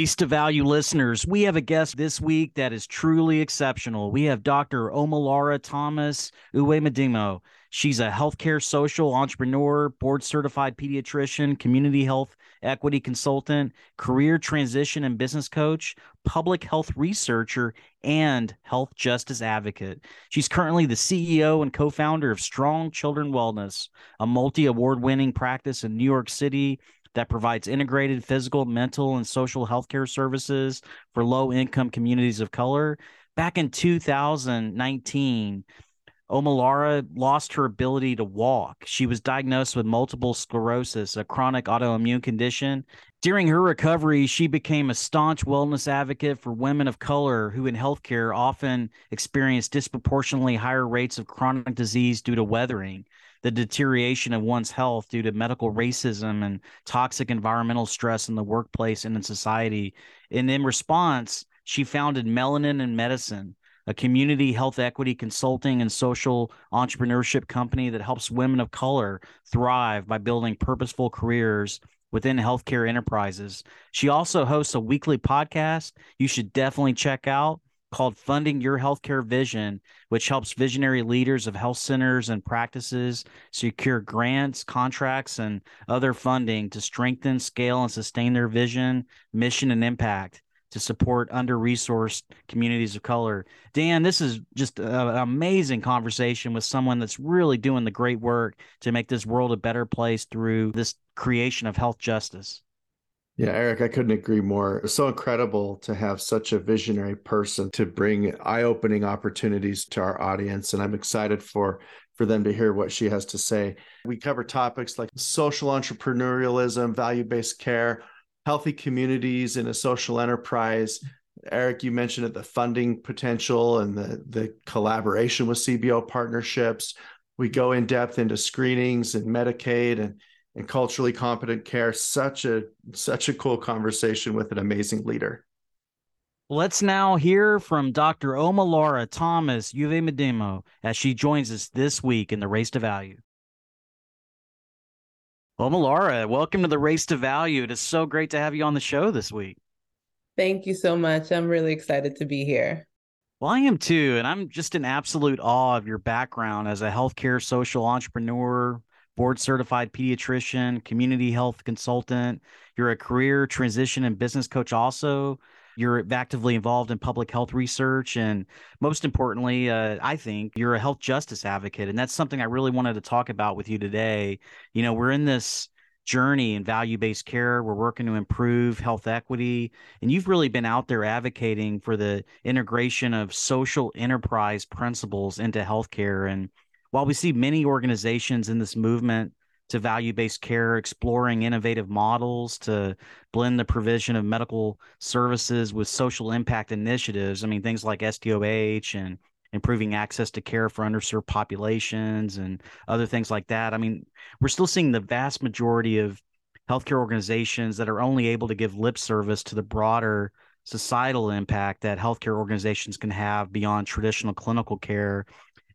Race to Value listeners, we have a guest this week that is truly exceptional. We have Dr. Omolara Thomas Uwemedimo. She's a healthcare social entrepreneur, board certified pediatrician, community health equity consultant, career transition and business coach, public health researcher, and health justice advocate. She's currently the CEO and co founder of Strong Children Wellness, a multi award winning practice in New York City that provides integrated physical, mental, and social healthcare services for low income communities of color. Back in 2019, Omolara lost her ability to walk. She was diagnosed with multiple sclerosis, a chronic autoimmune condition. During her recovery, she became a staunch wellness advocate for women of color who, in healthcare, often experience disproportionately higher rates of chronic disease due to weathering the deterioration of one's health due to medical racism and toxic environmental stress in the workplace and in society. And in response, she founded Melanin and Medicine, a community health equity consulting and social entrepreneurship company that helps women of color thrive by building purposeful careers within healthcare enterprises. She also hosts a weekly podcast you should definitely check out called Funding Your Healthcare Vision, which helps visionary leaders of health centers and practices secure grants, contracts, and other funding to strengthen, scale, and sustain their vision, mission, and impact to support under resourced communities of color. Dan, this is just an amazing conversation with someone that's really doing the great work to make this world a better place through this creation of health justice. Yeah, Eric, I couldn't agree more. It's so incredible to have such a visionary person to bring eye-opening opportunities to our audience, and I'm excited for for them to hear what she has to say. We cover topics like social entrepreneurialism, value-based care, healthy communities in a social enterprise. Eric, you mentioned it, the funding potential and the the collaboration with CBO partnerships. We go in depth into screenings and Medicaid and and culturally competent care. Such a such a cool conversation with an amazing leader. Let's now hear from Dr. Omolara Thomas Uwemedimo as she joins us this week in the Race to Value. Omolara, welcome to the Race to Value. It is so great to have you on the show this week. Thank you so much. I'm really excited to be here. Well, I am too. And I'm just in absolute awe of your background as a healthcare social entrepreneur, board certified pediatrician, community health consultant. You're a career transition and business coach, also. You're actively involved in public health research. And most importantly, uh, I think you're a health justice advocate. And that's something I really wanted to talk about with you today. You know, we're in this journey in value based care. We're working to improve health equity. And you've really been out there advocating for the integration of social enterprise principles into healthcare. And while we see many organizations in this movement to value based care exploring innovative models to blend the provision of medical services with social impact initiatives, I mean, things like SDOH and improving access to care for underserved populations and other things like that. I mean, we're still seeing the vast majority of healthcare organizations that are only able to give lip service to the broader societal impact that healthcare organizations can have beyond traditional clinical care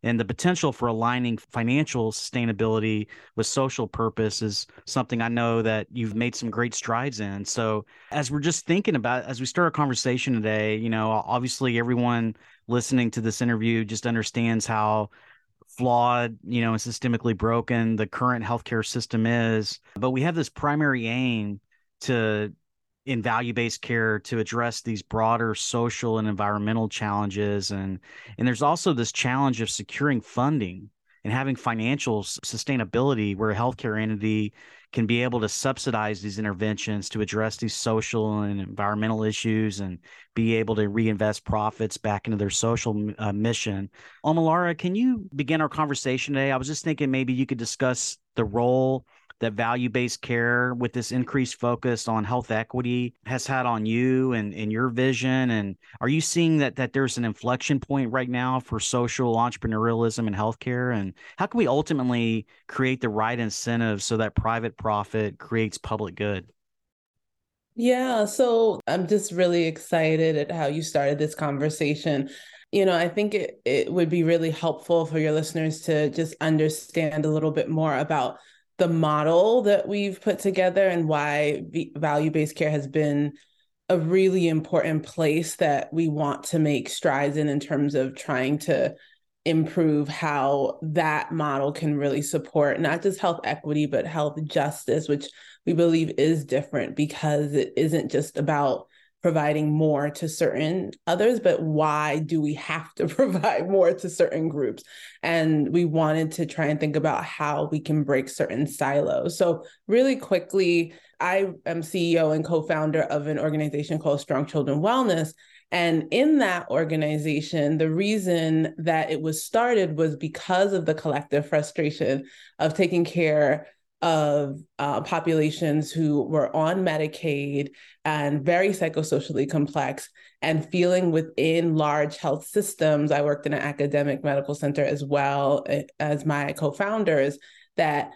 and the potential for aligning financial sustainability with social purpose is something I know that you've made some great strides in. So, as we're just thinking about, as we start our conversation today, you know, obviously everyone listening to this interview just understands how flawed, you know, and systemically broken the current healthcare system is. But we have this primary aim to in value-based care to address these broader social and environmental challenges and and there's also this challenge of securing funding and having financial sustainability where a healthcare entity can be able to subsidize these interventions to address these social and environmental issues and be able to reinvest profits back into their social uh, mission. Omolara, can you begin our conversation today? I was just thinking maybe you could discuss the role that value based care with this increased focus on health equity has had on you and, and your vision? And are you seeing that that there's an inflection point right now for social entrepreneurialism in healthcare? And how can we ultimately create the right incentives so that private profit creates public good? Yeah, so I'm just really excited at how you started this conversation you know, I think it, it would be really helpful for your listeners to just understand a little bit more about the model that we've put together and why value based care has been a really important place that we want to make strides in in terms of trying to improve how that model can really support not just health equity but health justice which we believe is different because it isn't just about providing more to certain others, but why do we have to provide more to certain groups? And we wanted to try and think about how we can break certain silos. So, really quickly, I am CEO and co founder of an organization called Strong Children Wellness. And in that organization, the reason that it was started was because of the collective frustration of taking care of uh, populations who were on Medicaid and very psychosocially complex and feeling within large health systems. I worked in an academic medical center as well eh, as my co founders, that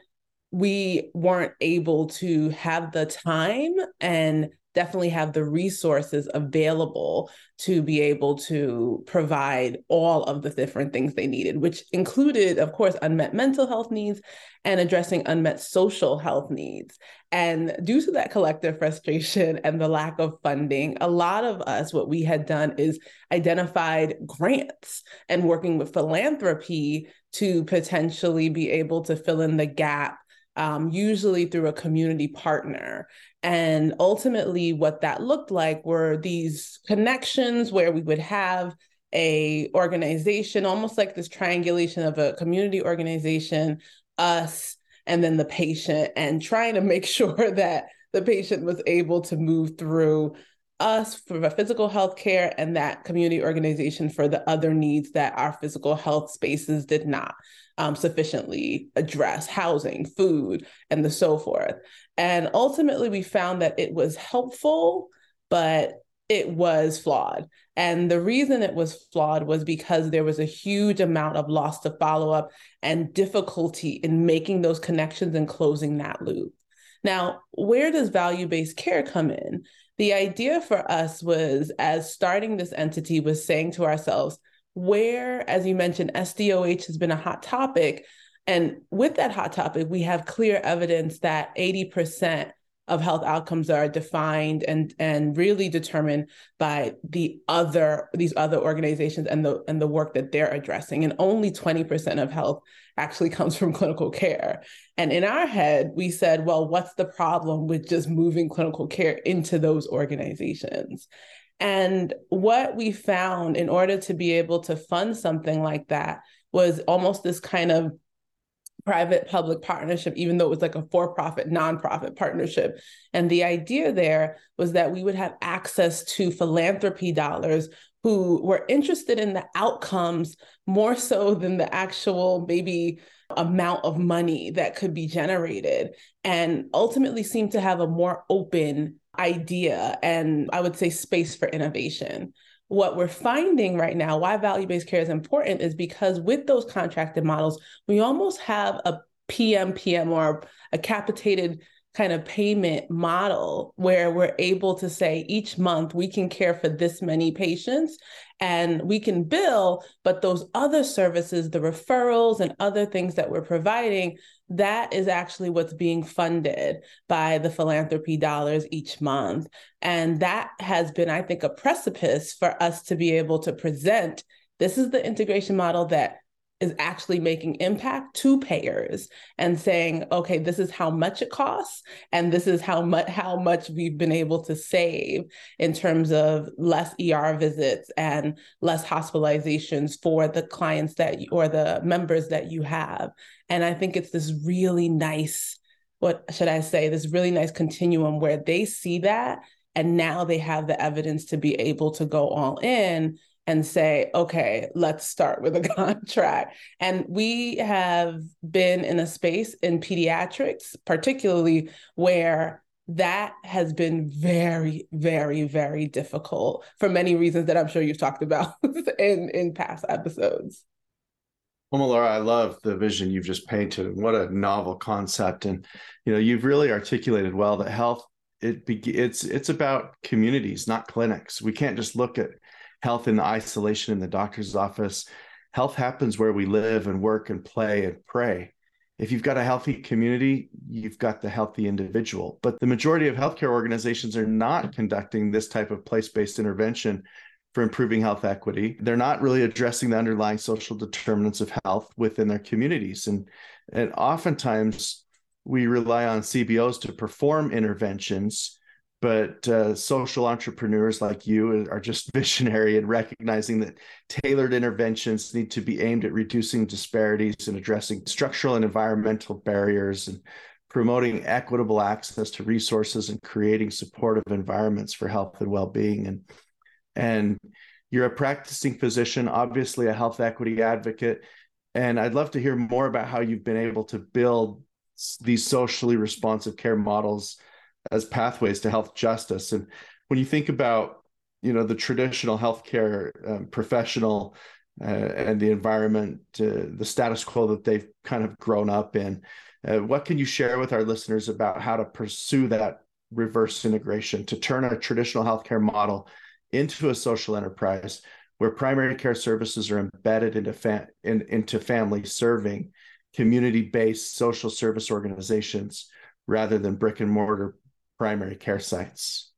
we weren't able to have the time and definitely have the resources available to be able to provide all of the different things they needed, which included, of course, unmet mental health needs and addressing unmet social health needs. And due to that collective frustration and the lack of funding, a lot of us, what we had done is identified grants and working with philanthropy to potentially be able to fill in the gap um, usually through a community partner. And ultimately, what that looked like were these connections where we would have a organization, almost like this triangulation of a community organization, us, and then the patient, and trying to make sure that the patient was able to move through us for the physical health care and that community organization for the other needs that our physical health spaces did not um, sufficiently address housing, food, and the so forth. And ultimately, we found that it was helpful, but it was flawed. And the reason it was flawed was because there was a huge amount of loss to follow up and difficulty in making those connections and closing that loop. Now, where does value based care come in? The idea for us was, as starting this entity, was saying to ourselves, where, as you mentioned, SDOH has been a hot topic. And with that hot topic, we have clear evidence that 80% of health outcomes are defined and and really determined by the other these other organizations and the and the work that they're addressing. And only 20% of health actually comes from clinical care. And in our head we said well what's the problem with just moving clinical care into those organizations and what we found in order to be able to fund something like that was almost this kind of private public partnership, even though it was like a for profit, nonprofit partnership. And the idea there was that we would have access to philanthropy dollars who were interested in the outcomes more so than the actual maybe amount of money that could be generated and ultimately seemed to have a more open idea and I would say space for innovation. What we're finding right now, why value based care is important, is because with those contracted models, we almost have a PMPM or a capitated kind of payment model where we're able to say each month we can care for this many patients and we can bill, but those other services, the referrals and other things that we're providing, that is actually what's being funded by the philanthropy dollars each month. And that has been, I think, a precipice for us to be able to present this is the integration model that is actually making impact to payers and saying okay this is how much it costs and this is how much how much we've been able to save in terms of less ER visits and less hospitalizations for the clients that you, or the members that you have. And i think it's this really nice what should i say this really nice continuum where they see that and now they have the evidence to be able to go all in and say, okay, let's start with a contract. And we have been in a space in pediatrics, particularly where that has been very, very, very difficult for many reasons that I'm sure you've talked about in, in past episodes. Well, Laura, I love the vision you've just painted. What a novel concept. And, you know, you've really articulated well that health, it it's, it's about communities, not clinics. We can't just look at health in the isolation in the doctor's office. Health happens where we live and work and play and pray. If you've got a healthy community, you've got the healthy individual. But the majority of healthcare organizations are not conducting this type of place based intervention for improving health equity. They're not really addressing the underlying social determinants of health within their communities. And, and oftentimes we rely on CBOs to perform interventions but uh, social entrepreneurs like you are just visionary and recognizing that tailored interventions need to be aimed at reducing disparities and addressing structural and environmental barriers and promoting equitable access to resources and creating supportive environments for health and well-being. And and you're a practicing physician obviously a health equity advocate. And i'd love to hear more about how you've been able to build these socially responsive care models as pathways to health justice. And when you think about, you know, the traditional healthcare um, professional uh, and the environment, uh, the status quo that they've kind of grown up in, uh, what can you share with our listeners about how to pursue that reverse integration to turn a traditional healthcare model into a social enterprise where primary care services are embedded into fa- in, into family serving community-based social service organizations rather than brick and mortar primary care sites?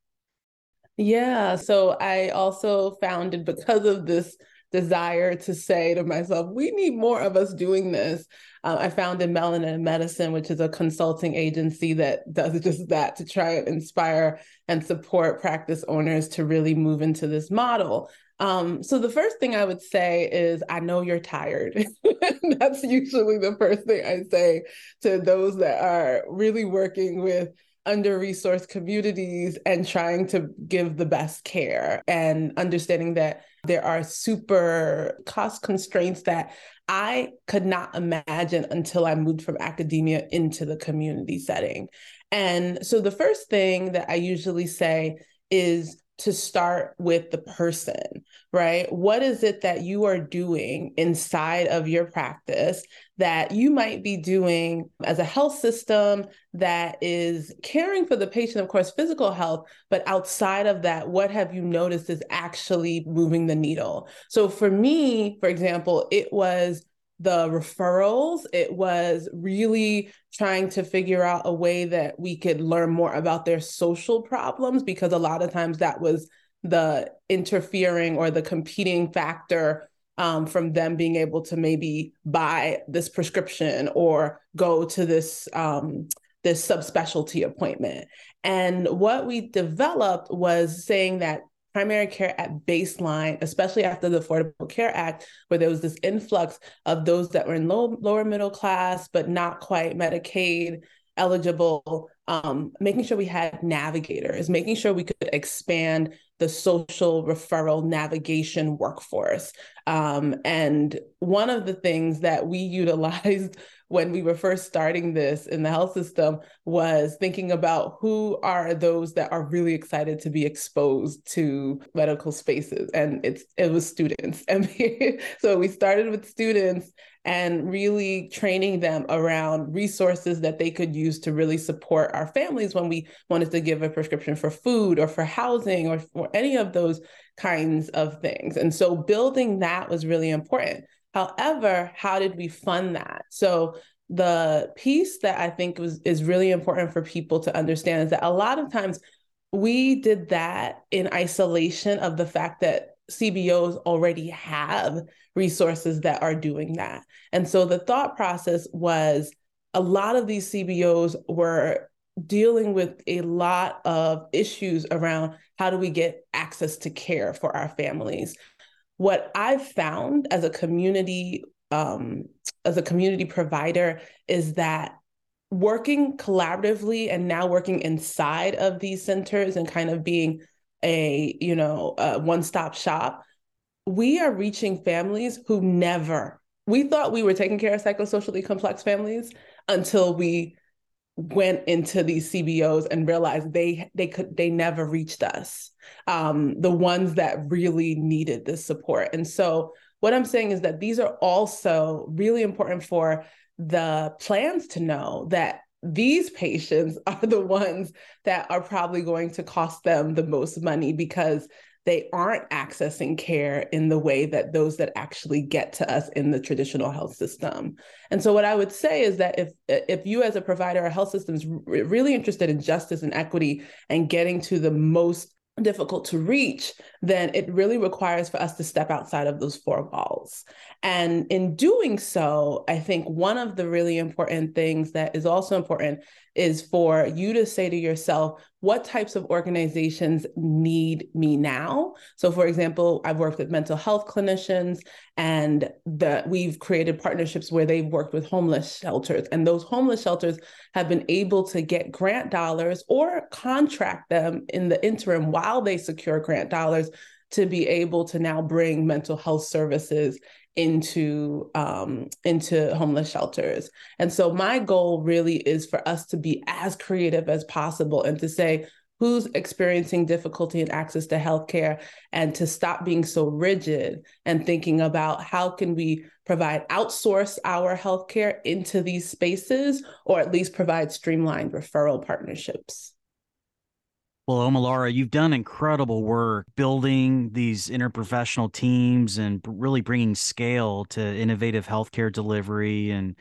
Yeah. So I also founded because of this desire to say to myself, we need more of us doing this. Uh, I founded Melanin Medicine, which is a consulting agency that does just that to try and inspire and support practice owners to really move into this model. Um, so the first thing I would say is, I know you're tired. That's usually the first thing I say to those that are really working with under resourced communities and trying to give the best care and understanding that there are super cost constraints that I could not imagine until I moved from academia into the community setting. And so the first thing that I usually say is to start with the person, right? What is it that you are doing inside of your practice that you might be doing as a health system that is caring for the patient, of course, physical health, but outside of that, what have you noticed is actually moving the needle? So for me, for example, it was the referrals. It was really trying to figure out a way that we could learn more about their social problems because a lot of times that was the interfering or the competing factor um, from them being able to maybe buy this prescription or go to this um, this subspecialty appointment. And what we developed was saying that primary care at baseline, especially after the Affordable Care Act, where there was this influx of those that were in low, lower middle class, but not quite Medicaid eligible, um, making sure we had navigators, making sure we could expand the social referral navigation workforce. Um, and one of the things that we utilized when we were first starting this in the health system was thinking about who are those that are really excited to be exposed to medical spaces and it's it was students and so we started with students and really training them around resources that they could use to really support our families when we wanted to give a prescription for food or for housing or for any of those kinds of things. And so building that was really important. However, how did we fund that? So the piece that I think was is really important for people to understand is that a lot of times we did that in isolation of the fact that CBOs already have resources that are doing that. And so the thought process was a lot of these CBOs were dealing with a lot of issues around how do we get access to care for our families. What I've found as a community um, as a community provider is that working collaboratively and now working inside of these centers and kind of being a you know a one-stop shop we are reaching families who never we thought we were taking care of psychosocially complex families until we went into these CBOs and realized they they could they never reached us um, the ones that really needed this support. And so what i'm saying is that these are also really important for the plans to know that these patients are the ones that are probably going to cost them the most money because they aren't accessing care in the way that those that actually get to us in the traditional health system. And so what I would say is that if if you as a provider or health systems really interested in justice and equity and getting to the most difficult to reach, then it really requires for us to step outside of those four walls. And in doing so, I think one of the really important things that is also important is for you to say to yourself, what types of organizations need me now? So, for example, I've worked with mental health clinicians, and that we've created partnerships where they've worked with homeless shelters, and those homeless shelters have been able to get grant dollars or contract them in the interim while they secure grant dollars to be able to now bring mental health services into um, into homeless shelters. And so my goal really is for us to be as creative as possible and to say who's experiencing difficulty in access to healthcare and to stop being so rigid and thinking about how can we provide outsource our healthcare into these spaces or at least provide streamlined referral partnerships. Well, Omolara, you've done incredible work building these interprofessional teams and really bringing scale to innovative healthcare delivery and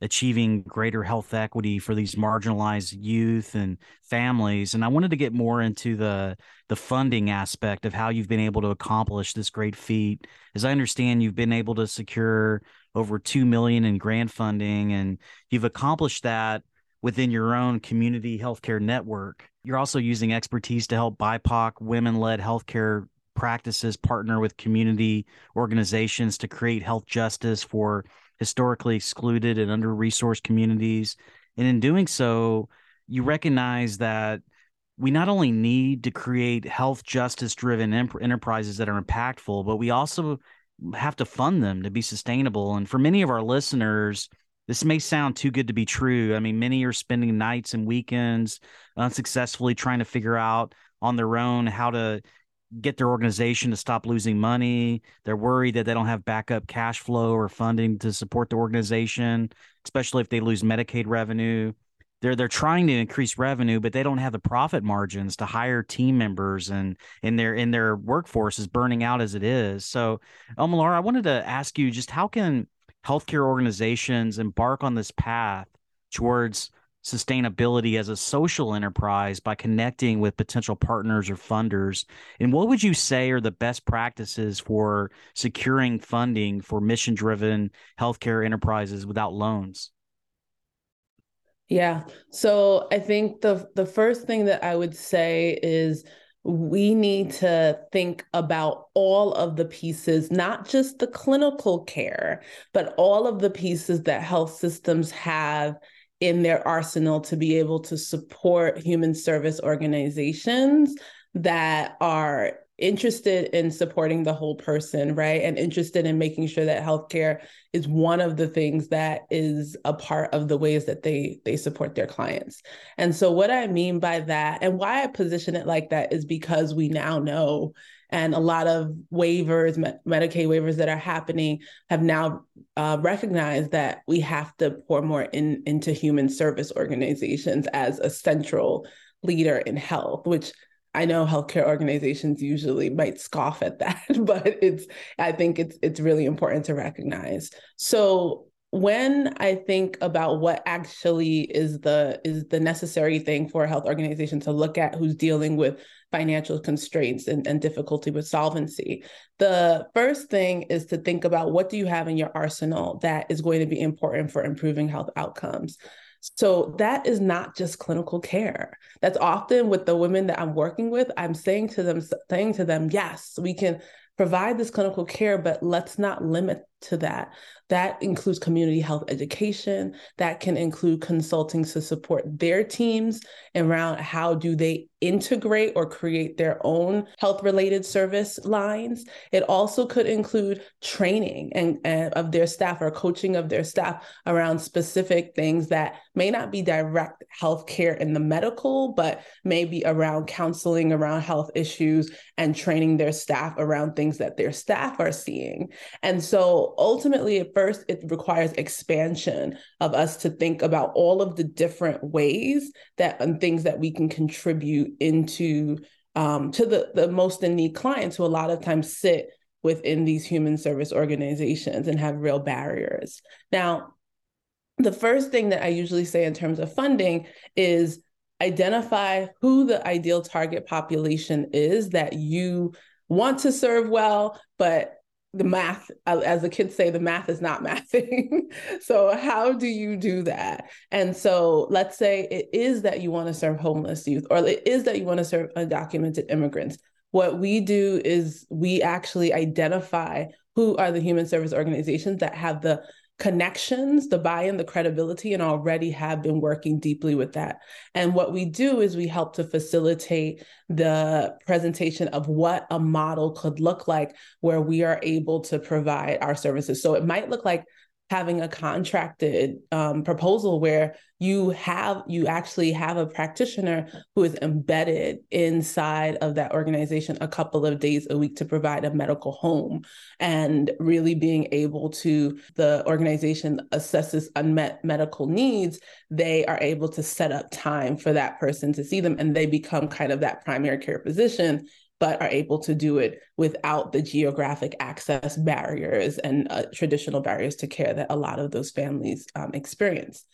achieving greater health equity for these marginalized youth and families. And I wanted to get more into the the funding aspect of how you've been able to accomplish this great feat. As I understand, you've been able to secure over two million in grant funding, and you've accomplished that within your own community healthcare network. You're also using expertise to help BIPOC women led healthcare practices partner with community organizations to create health justice for historically excluded and under resourced communities. And in doing so, you recognize that we not only need to create health justice driven enterprises that are impactful, but we also have to fund them to be sustainable. And for many of our listeners, this may sound too good to be true. I mean, many are spending nights and weekends unsuccessfully trying to figure out on their own how to get their organization to stop losing money. They're worried that they don't have backup cash flow or funding to support the organization, especially if they lose Medicaid revenue. They're they're trying to increase revenue, but they don't have the profit margins to hire team members, and in their in their workforce is burning out as it is. So, Omolara, I wanted to ask you just how can healthcare organizations embark on this path towards sustainability as a social enterprise by connecting with potential partners or funders? And what would you say are the best practices for securing funding for mission driven healthcare enterprises without loans? Yeah. So I think the the first thing that I would say is we need to think about all of the pieces, not just the clinical care, but all of the pieces that health systems have in their arsenal to be able to support human service organizations that are interested in supporting the whole person, right? And interested in making sure that healthcare is one of the things that is a part of the ways that they they support their clients. And so what I mean by that and why I position it like that is because we now know and a lot of waivers, Medicaid waivers that are happening have now uh, recognized that we have to pour more in, into human service organizations as a central leader in health, which I know healthcare organizations usually might scoff at that, but it's I think it's it's really important to recognize. So when I think about what actually is the is the necessary thing for a health organization to look at who's dealing with financial constraints and, and difficulty with solvency, the first thing is to think about what do you have in your arsenal that is going to be important for improving health outcomes. So that is not just clinical care. That's often with the women that I'm working with. I'm saying to them, saying to them, yes, we can provide this clinical care, but let's not limit to that. That includes community health education. That can include consulting to support their teams around how do they integrate or create their own health related service lines. It also could include training and, and of their staff or coaching of their staff around specific things that may not be direct healthcare in the medical, but maybe around counseling around health issues and training their staff around things that their staff are seeing. And so ultimately, at first, it requires expansion of us to think about all of the different ways that and things that we can contribute into um, to the, the most in need clients who a lot of times sit within these human service organizations and have real barriers. Now, the first thing that I usually say in terms of funding is identify who the ideal target population is that you want to serve well, but the math, uh, as the kids say, the math is not mathing. so, how do you do that? And so, let's say it is that you want to serve homeless youth, or it is that you want to serve undocumented immigrants. What we do is we actually identify who are the human service organizations that have the connections, the buy in, the credibility, and already have been working deeply with that. And what we do is we help to facilitate the presentation of what a model could look like where we are able to provide our services. So it might look like having a contracted um, proposal where you have you actually have a practitioner who is embedded inside of that organization a couple of days a week to provide a medical home and really being able to the organization assesses unmet medical needs they are able to set up time for that person to see them and they become kind of that primary care physician but are able to do it without the geographic access barriers and uh, traditional barriers to care that a lot of those families um, experience.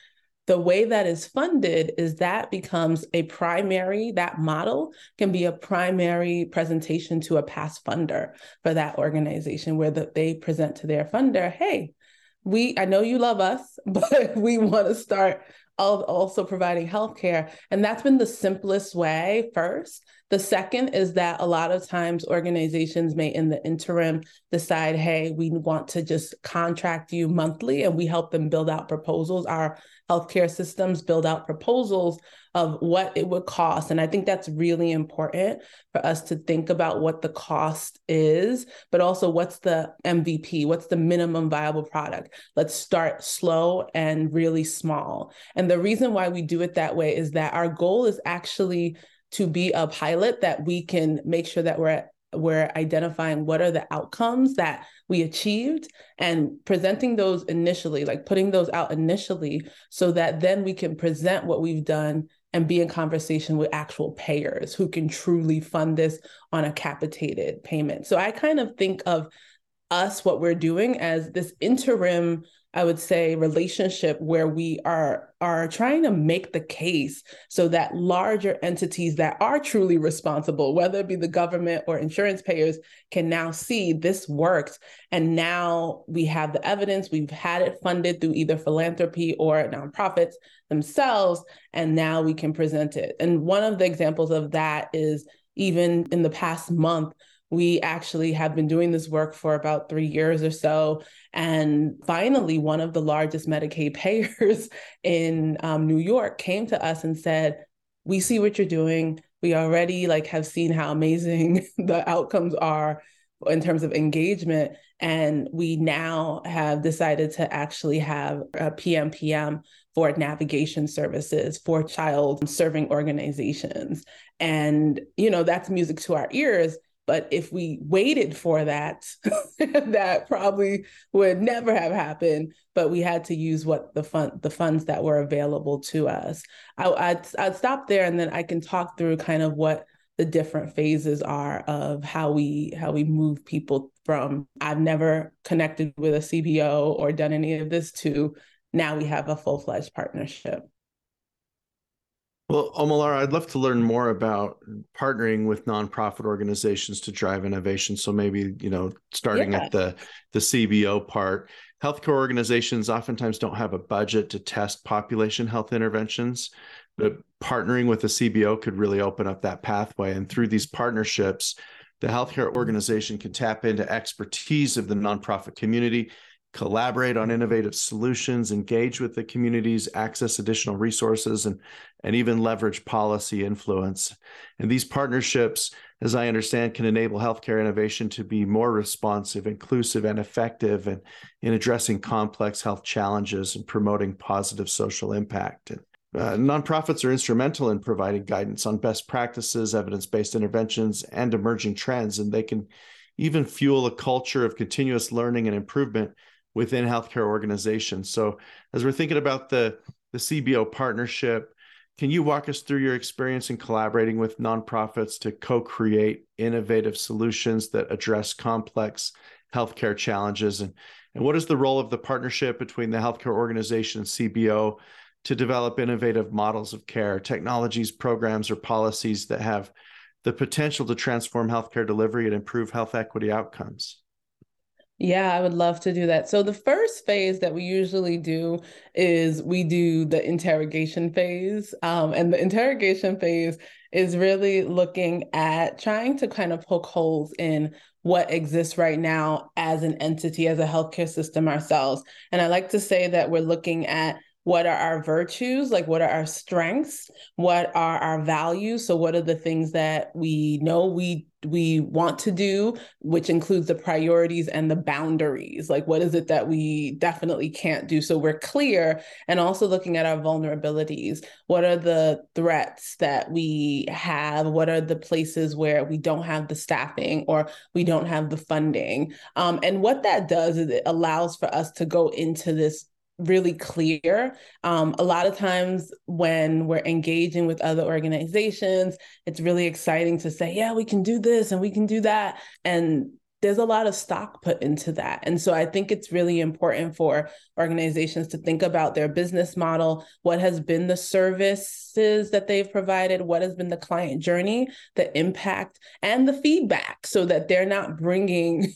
The way that is funded is that becomes a primary, that model can be a primary presentation to a past funder for that organization where the, they present to their funder, hey, we I know you love us, but we want to start also providing healthcare. And that's been the simplest way first. The second is that a lot of times organizations may, in the interim, decide, hey, we want to just contract you monthly, and we help them build out proposals. Our healthcare systems build out proposals of what it would cost. And I think that's really important for us to think about what the cost is, but also what's the MVP, what's the minimum viable product. Let's start slow and really small. And the reason why we do it that way is that our goal is actually to be a pilot that we can make sure that we're we're identifying what are the outcomes that we achieved and presenting those initially like putting those out initially so that then we can present what we've done and be in conversation with actual payers who can truly fund this on a capitated payment. So I kind of think of us, what we're doing as this interim I would say relationship where we are are trying to make the case so that larger entities that are truly responsible, whether it be the government or insurance payers, can now see this works. And now we have the evidence, we've had it funded through either philanthropy or nonprofits themselves, and now we can present it. And one of the examples of that is even in the past month, we actually have been doing this work for about three years or so. And finally, one of the largest Medicaid payers in um, New York came to us and said, we see what you're doing. We already like have seen how amazing the outcomes are in terms of engagement. And we now have decided to actually have a PMPM for navigation services for child serving organizations. And, you know, that's music to our ears but if we waited for that, that probably would never have happened. But we had to use what the fund, the funds that were available to us. I, I'd, I'd stop there, and then I can talk through kind of what the different phases are of how we how we move people from I've never connected with a CBO or done any of this to now we have a full-fledged partnership. Well, Omolara, I'd love to learn more about partnering with nonprofit organizations to drive innovation. So maybe, you know, starting yeah. at the the CBO part. Healthcare organizations oftentimes don't have a budget to test population health interventions, but partnering with a CBO could really open up that pathway. And through these partnerships, the healthcare organization can tap into expertise of the nonprofit community collaborate on innovative solutions, engage with the communities, access additional resources, and, and even leverage policy influence. And these partnerships, as I understand, can enable healthcare innovation to be more responsive, inclusive, and effective in, in addressing complex health challenges and promoting positive social impact. And, uh, nonprofits are instrumental in providing guidance on best practices, evidence based interventions, and emerging trends, and they can even fuel a culture of continuous learning and improvement within healthcare organizations. So as we're thinking about the the CBO partnership, can you walk us through your experience in collaborating with nonprofits to co-create innovative solutions that address complex healthcare challenges and and what is the role of the partnership between the healthcare organization and CBO to develop innovative models of care, technologies, programs, or policies that have the potential to transform healthcare delivery and improve health equity outcomes? Yeah, I would love to do that. So the first phase that we usually do is we do the interrogation phase. Um, and the interrogation phase is really looking at trying to kind of poke holes in what exists right now as an entity, as a healthcare system ourselves. And I like to say that we're looking at what are our virtues? Like what are our strengths? What are our values? So what are the things that we know we we want to do which includes the priorities and the boundaries? Like what is it that we definitely can't do? So we're clear and also looking at our vulnerabilities. What are the threats that we have? What are the places where we don't have the staffing or we don't have the funding? Um, and what that does is it allows for us to go into this really clear. Um, a lot of times when we're engaging with other organizations, it's really exciting to say, yeah, we can do this and we can do that. And there's a lot of stock put into that. And so I think it's really important for organizations to think about their business model, what has been the services that they've provided, what has been the client journey, the impact, and the feedback so that they're not bringing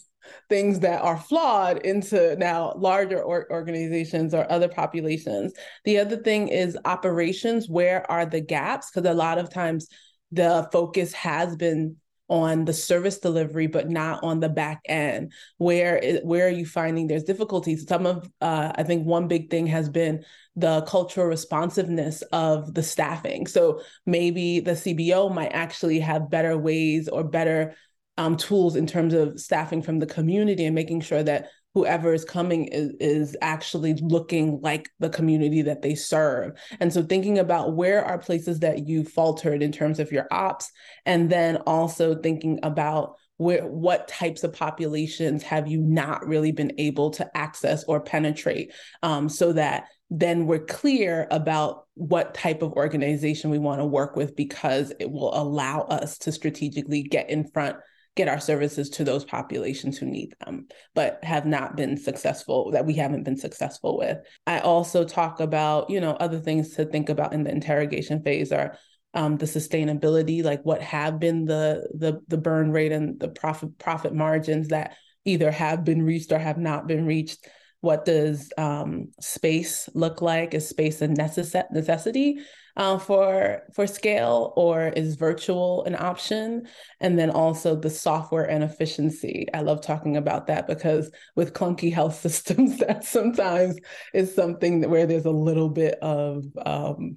things that are flawed into now larger or- organizations or other populations. The other thing is operations. Where are the gaps? Because a lot of times the focus has been on the service delivery but not on the back end where is, where are you finding there's difficulties some of uh, i think one big thing has been the cultural responsiveness of the staffing so maybe the cbo might actually have better ways or better um, tools in terms of staffing from the community and making sure that whoever is coming is, is actually looking like the community that they serve. And so thinking about where are places that you faltered in terms of your ops, and then also thinking about where what types of populations have you not really been able to access or penetrate um, so that then we're clear about what type of organization we want to work with because it will allow us to strategically get in front get our services to those populations who need them, but have not been successful, that we haven't been successful with. I also talk about, you know, other things to think about in the interrogation phase are um, the sustainability, like what have been the the the burn rate and the profit profit margins that either have been reached or have not been reached. What does um, space look like? Is space a necess- necessity? Uh, for for scale or is virtual an option? And then also the software and efficiency. I love talking about that because with clunky health systems that sometimes is something where there's a little bit of um,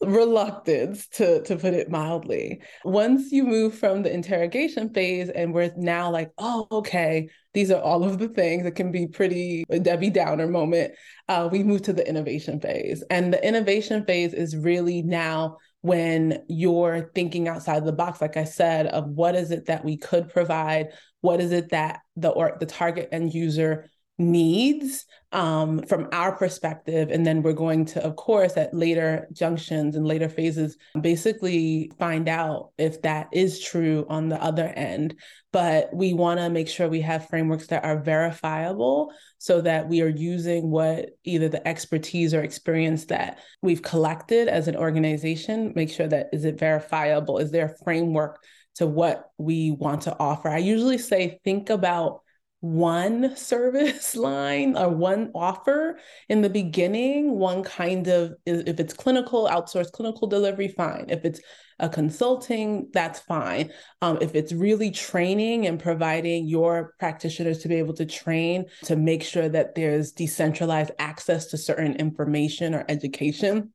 reluctance to to put it mildly. Once you move from the interrogation phase and we're now like oh okay these are all of the things that can be pretty debbie downer moment uh, we move to the innovation phase. And the innovation phase is really now when you're thinking outside the box like i said of what is it that we could provide? What is it that the or the target end user needs um, from our perspective. And then we're going to, of course, at later junctions and later phases, basically find out if that is true on the other end. But we want to make sure we have frameworks that are verifiable so that we are using what either the expertise or experience that we've collected as an organization, make sure that is it verifiable? Is there a framework to what we want to offer? I usually say, think about one service line or one offer in the beginning, one kind of, if it's clinical, outsourced clinical delivery, fine. If it's a consulting, that's fine. Um, if it's really training and providing your practitioners to be able to train to make sure that there's decentralized access to certain information or education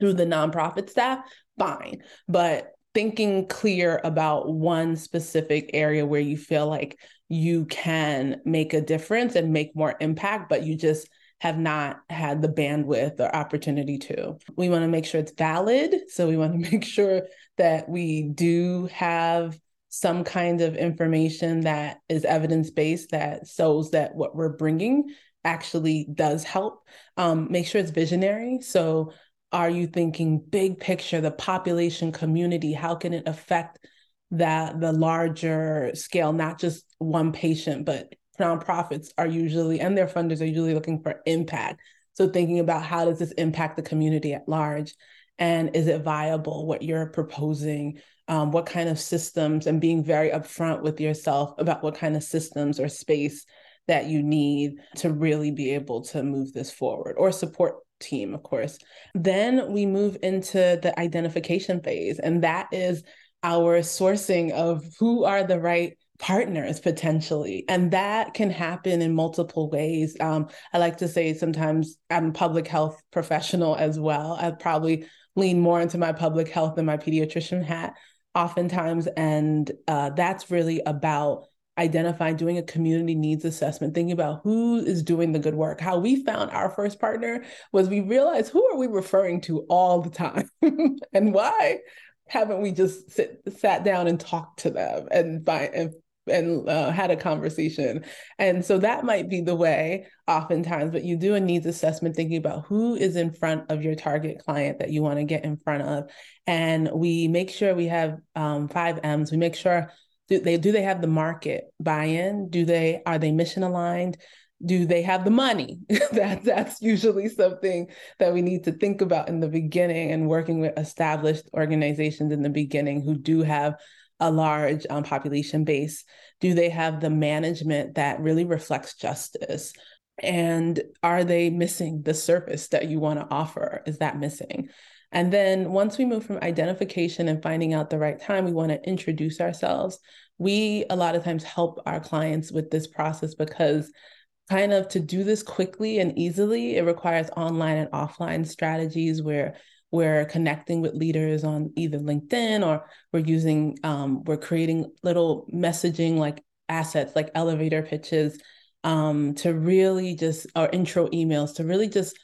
through the nonprofit staff, fine. But thinking clear about one specific area where you feel like you can make a difference and make more impact, but you just have not had the bandwidth or opportunity to. We want to make sure it's valid. So we want to make sure that we do have some kind of information that is evidence based that shows that what we're bringing actually does help. Um, make sure it's visionary. So are you thinking big picture, the population community? How can it affect that the larger scale, not just one patient, but nonprofits are usually and their funders are usually looking for impact. So thinking about how does this impact the community at large? And is it viable what you're proposing? Um, what kind of systems and being very upfront with yourself about what kind of systems or space that you need to really be able to move this forward or support team, of course. Then we move into the identification phase, and that is our sourcing of who are the right partners potentially. And that can happen in multiple ways. Um, i like to say sometimes i'm a public health professional as well. I probably lean more into my public health than my pediatrician hat oftentimes. And uh, that's really about identifying doing a community needs assessment thinking about who is doing the good work. How we found our first partner was we realized who are we referring to all the time and why haven't we just sit, sat down and talked to them and by and and uh, had a conversation? And so that might be the way oftentimes but you do a needs assessment thinking about who is in front of your target client that you want to get in front of. And we make sure we have um, five m's. We make sure do they do they have the market buy-in? Do they are they mission aligned do they have the money? that that's usually something that we need to think about in the beginning and working with established organizations in the beginning who do have a large um, population base. Do they have the management that really reflects justice? And are they missing the service that you want to offer? Is that missing? And then once we move from identification and finding out the right time, we want to introduce ourselves. We a lot of times help our clients with this process because kind of to do this quickly and easily, it requires online and offline strategies where we're connecting with leaders on either LinkedIn or we're using, um, we're creating little messaging like assets, like elevator pitches um, to really just, or intro emails to really just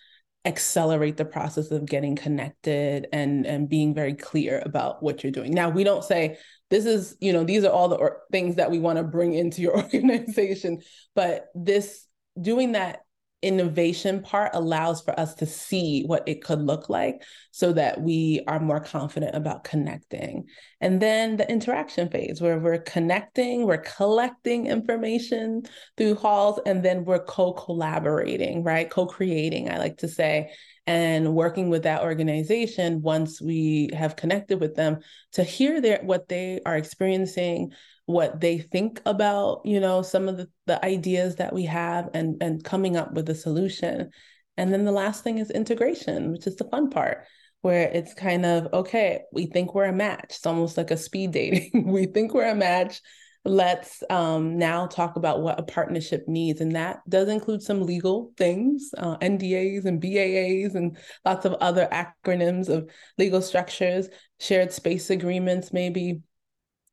accelerate the process of getting connected and and being very clear about what you're doing. Now, we don't say this is, you know, these are all the or- things that we want to bring into your organization, but this doing that innovation part allows for us to see what it could look like so that we are more confident about connecting. And then the interaction phase where we're connecting, we're collecting information through halls, and then we're co collaborating, right? Co creating, I like to say, and working with that organization once we have connected with them to hear their, what they are experiencing what they think about you know some of the, the ideas that we have and and coming up with a solution. And then the last thing is integration which is the fun part where it's kind of okay we think we're a match. It's almost like a speed dating. We think we're a match. Let's um, now talk about what a partnership needs. And that does include some legal things uh, ndas and baas and lots of other acronyms of legal structures shared space agreements maybe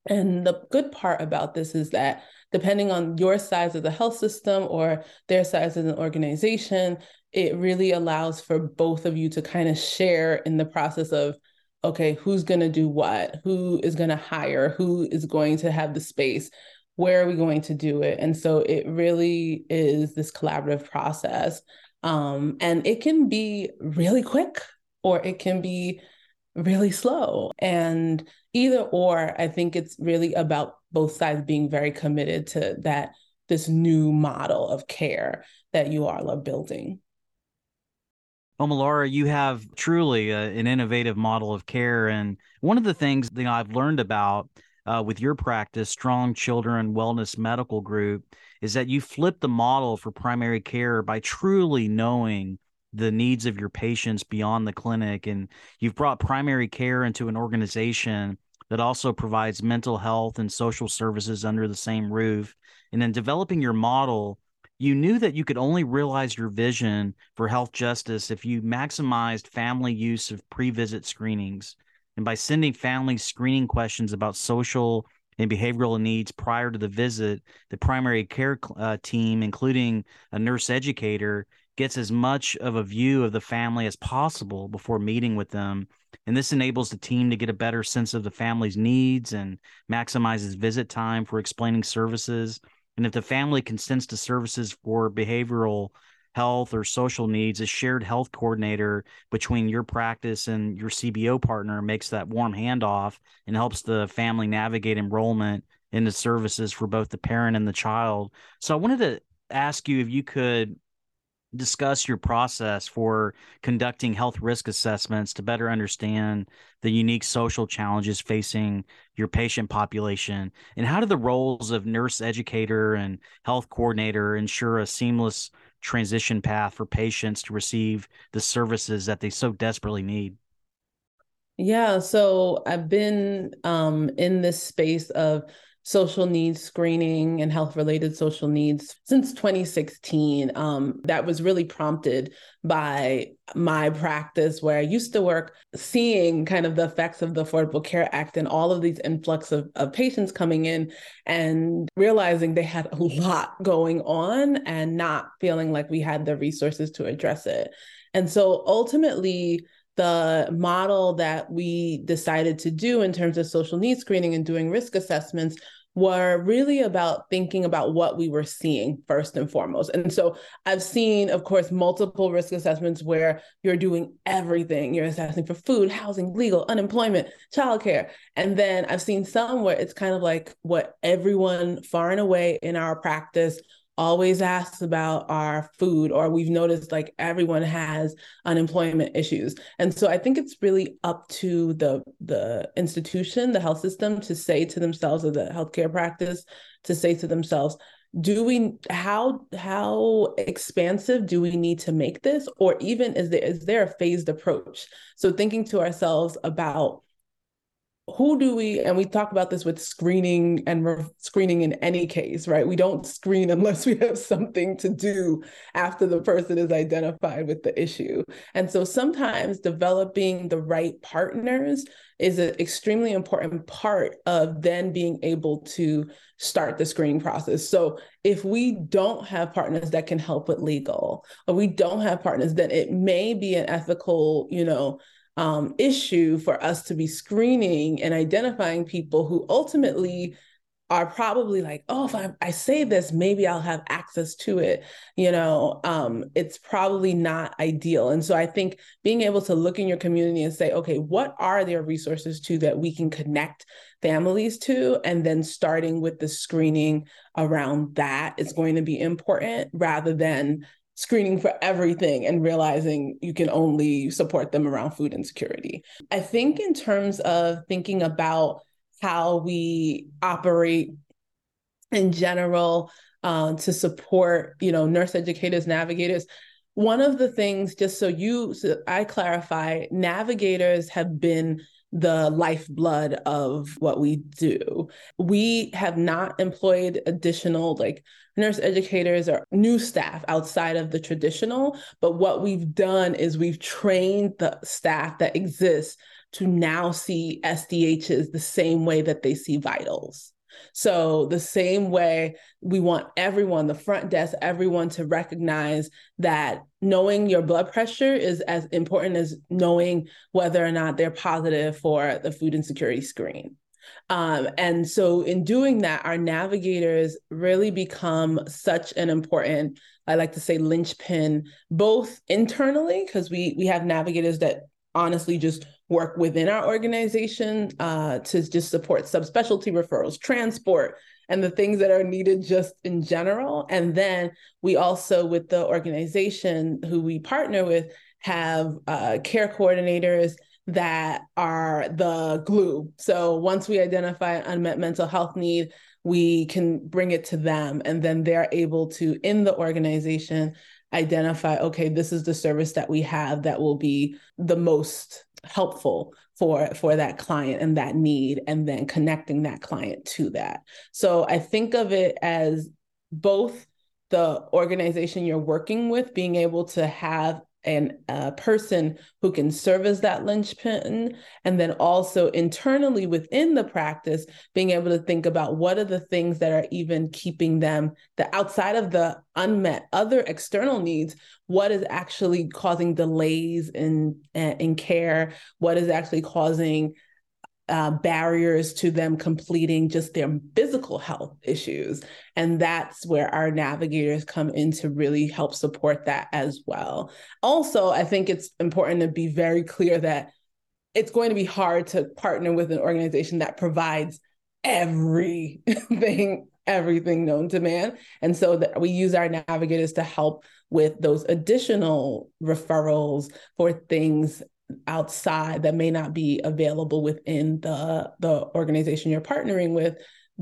and the good part about this is that depending on your size of the health system or their size as an organization, it really allows for both of you to kind of share in the process of okay, who's going to do what? Who is going to hire? Who is going to have the space? where are we going to do it? And so it really is this collaborative process. Um, and it can be really quick or it can be really slow. And either or, I think it's really about both sides being very committed to that this new model of care that you all are building. Omolara, you have truly a, an innovative model of care. And one of the things that I've learned about uh, with your practice, Strong Children Wellness Medical Group, is that you flip the model for primary care by truly knowing the needs of your patients beyond the clinic. And you've brought primary care into an organization that also provides mental health and social services under the same roof. And in developing your model, you knew that you could only realize your vision for health justice if you maximized family use of pre visit screenings. And by sending families screening questions about social and behavioral needs prior to the visit, the primary care uh, team, including a nurse educator, gets as much of a view of the family as possible before meeting with them. And this enables the team to get a better sense of the family's needs and maximizes visit time for explaining services. And if the family consents to services for behavioral health or social needs, a shared health coordinator between your practice and your CBO partner makes that warm handoff and helps the family navigate enrollment into services for both the parent and the child. So I wanted to ask you if you could discuss your process for conducting health risk assessments to better understand the unique social challenges facing your patient population and how do the roles of nurse educator and health coordinator ensure a seamless transition path for patients to receive the services that they so desperately need? Yeah, so I've been um, in this space of social needs screening and health related social needs since 2016. Um, that was really prompted by my practice where I used to work, seeing kind of the effects of the Affordable Care Act and all of these influx of, of patients coming in and realizing they had a lot going on and not feeling like we had the resources to address it. And so ultimately, the model that we decided to do in terms of social needs screening and doing risk assessments were really about thinking about what we were seeing first and foremost. And so I've seen, of course, multiple risk assessments where you're doing everything. You're assessing for food, housing, legal, unemployment, childcare. And then I've seen some where it's kind of like what everyone far and away in our practice always asks about our food or we've noticed like everyone has unemployment issues. And so i think it's really up to the the institution the health system to say to themselves or the healthcare practice to say to themselves do we how how expansive do we need to make this? Or even is there is there a phased approach? So thinking to ourselves about who do we and we talk about this with screening and re- screening in any case right? We don't screen unless we have something to do after the person is identified with the issue. And so sometimes developing the right partners is an extremely important part of then being able to start the screening process. So if we don't have partners that can help with legal or we don't have partners then it may be an ethical you know um, issue for us to be screening and identifying people who ultimately are probably like, oh, if I, I say this, maybe I'll have access to it. You know, um, it's probably not ideal. And so I think being able to look in your community and say, okay, what are there resources to that we can connect families to? And then starting with the screening around that is going to be important rather than screening for everything and realizing you can only support them around food insecurity. I think, in terms of thinking about how we operate in general uh, to support, you know, nurse educators, navigators. One of the things, just so you, so I clarify, navigators have been the lifeblood of what we do. We have not employed additional like nurse educators or new staff outside of the traditional, but what we've done is we've trained the staff that exists to now see SDHs the same way that they see vitals. So, the same way we want everyone, the front desk, everyone to recognize that knowing your blood pressure is as important as knowing whether or not they're positive for the food insecurity screen. Um, and so, in doing that, our navigators really become such an important, I like to say, linchpin, both internally, because we we have navigators that honestly just work within our organization uh, to just support subspecialty referrals, transport, and the things that are needed just in general. And then we also, with the organization who we partner with, have uh, care coordinators that are the glue. So once we identify unmet mental health need, we can bring it to them, and then they're able to, in the organization, identify okay, this is the service that we have that will be the most helpful for for that client and that need and then connecting that client to that. So i think of it as both the organization you're working with being able to have and a person who can serve as that linchpin and then also internally within the practice being able to think about what are the things that are even keeping them the outside of the unmet other external needs what is actually causing delays in eh, in care what is actually causing uh, barriers to them completing just their physical health issues. And that's where our navigators come in to really help support that as well. Also, I think it's important to be very clear that it's going to be hard to partner with an organization that provides everything everything known to man and so that we use our navigators to help with those additional referrals for things outside that may not be available within the the organization you're partnering with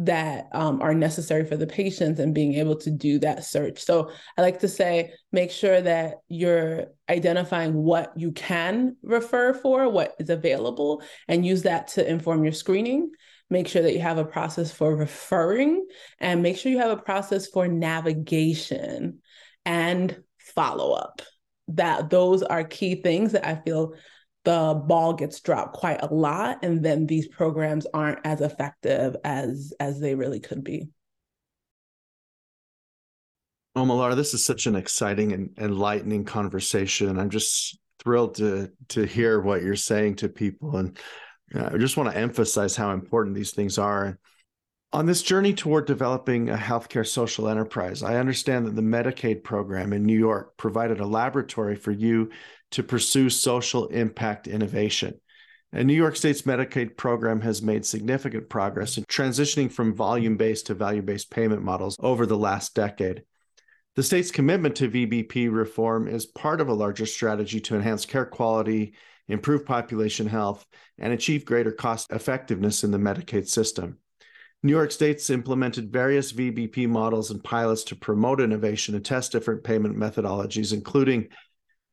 that um, are necessary for the patients and being able to do that search. So I like to say, make sure that you're identifying what you can refer for, what is available, and use that to inform your screening. Make sure that you have a process for referring and make sure you have a process for navigation and follow up. That those are key things that I feel the ball gets dropped quite a lot and then these programs aren't as effective as as they really could be. Oh Malara, this is such an exciting and enlightening conversation. I'm just thrilled to to hear what you're saying to people and uh, i just want to emphasize how important these things are on this journey toward developing a healthcare social enterprise, I understand that the Medicaid program in New York provided a laboratory for you to pursue social impact innovation. And New York State's Medicaid program has made significant progress in transitioning from volume based to value based payment models over the last decade. The state's commitment to VBP reform is part of a larger strategy to enhance care quality, improve population health, and achieve greater cost effectiveness in the Medicaid system. New York State's implemented various VBP models and pilots to promote innovation and test different payment methodologies, including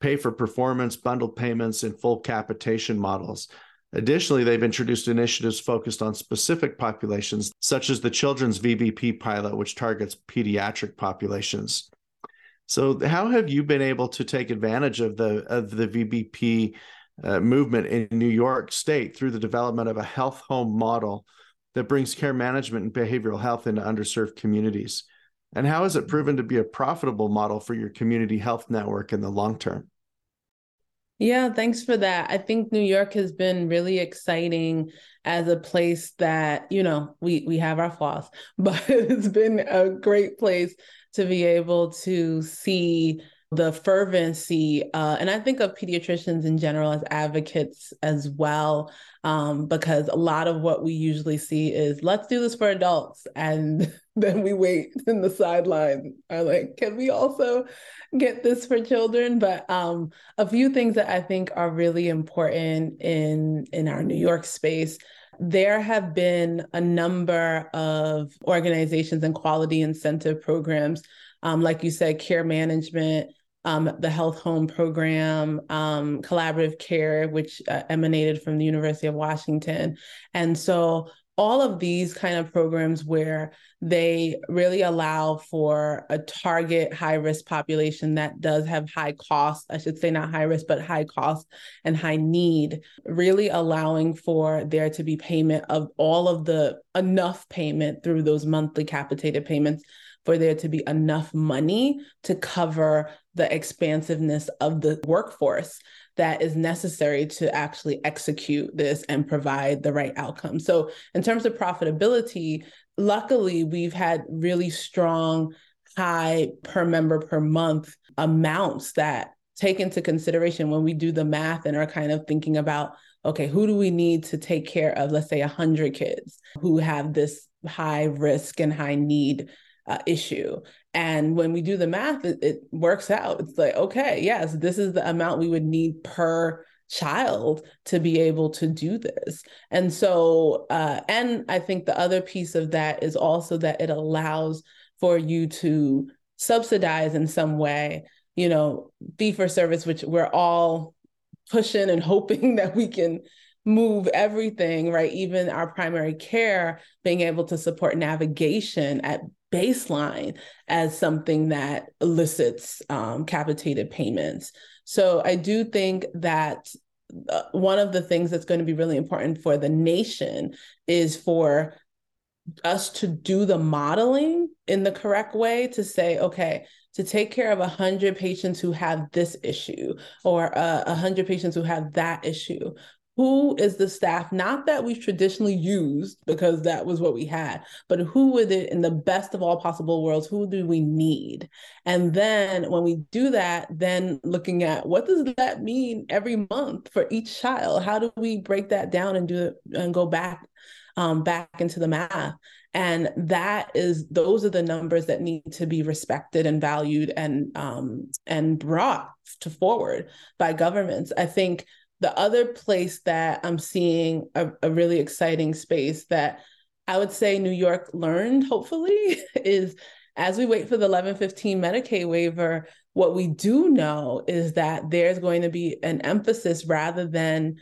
pay for performance, bundled payments, and full capitation models. Additionally, they've introduced initiatives focused on specific populations, such as the Children's VBP pilot, which targets pediatric populations. So, how have you been able to take advantage of the of the VBP uh, movement in New York State through the development of a health home model that brings care management and behavioral health into underserved communities? And how has it proven to be a profitable model for your community health network in the long term? Yeah, thanks for that. I think New York has been really exciting as a place that, you know, we we have our flaws, but it's been a great place to be able to see the fervency, uh, and I think of pediatricians in general as advocates as well, um, because a lot of what we usually see is let's do this for adults, and then we wait in the sidelines. Are like, can we also get this for children? But um, a few things that I think are really important in in our New York space there have been a number of organizations and quality incentive programs um, like you said, care management, um, the health home program, um, collaborative care, which uh, emanated from the University of Washington. And so all of these kind of programs where they really allow for a target high risk population that does have high cost i should say not high risk but high cost and high need really allowing for there to be payment of all of the enough payment through those monthly capitated payments for there to be enough money to cover the expansiveness of the workforce that is necessary to actually execute this and provide the right outcome. So, in terms of profitability, luckily, we've had really strong, high per member per month amounts that take into consideration when we do the math and are kind of thinking about okay, who do we need to take care of, let's say, 100 kids who have this high risk and high need uh, issue. And when we do the math, it, it works out. It's like, okay, yes, this is the amount we would need per child to be able to do this. And so, uh, and I think the other piece of that is also that it allows for you to subsidize in some way, you know, fee for service, which we're all pushing and hoping that we can move everything, right? Even our primary care, being able to support navigation at baseline as something that elicits um, capitated payments. So I do think that uh, one of the things that's going to be really important for the nation is for us to do the modeling in the correct way to say, okay, to take care of 100 patients who have this issue or uh, 100 patients who have that issue who is the staff not that we've traditionally used because that was what we had but who would it in the best of all possible worlds who do we need? And then when we do that then looking at what does that mean every month for each child? How do we break that down and do it and go back um, back into the math? And that is those are the numbers that need to be respected and valued and um, and brought to forward by governments. I think the other place that I'm seeing a, a really exciting space that I would say New York learned, hopefully, is as we wait for the 1115 Medicaid waiver, what we do know is that there's going to be an emphasis rather than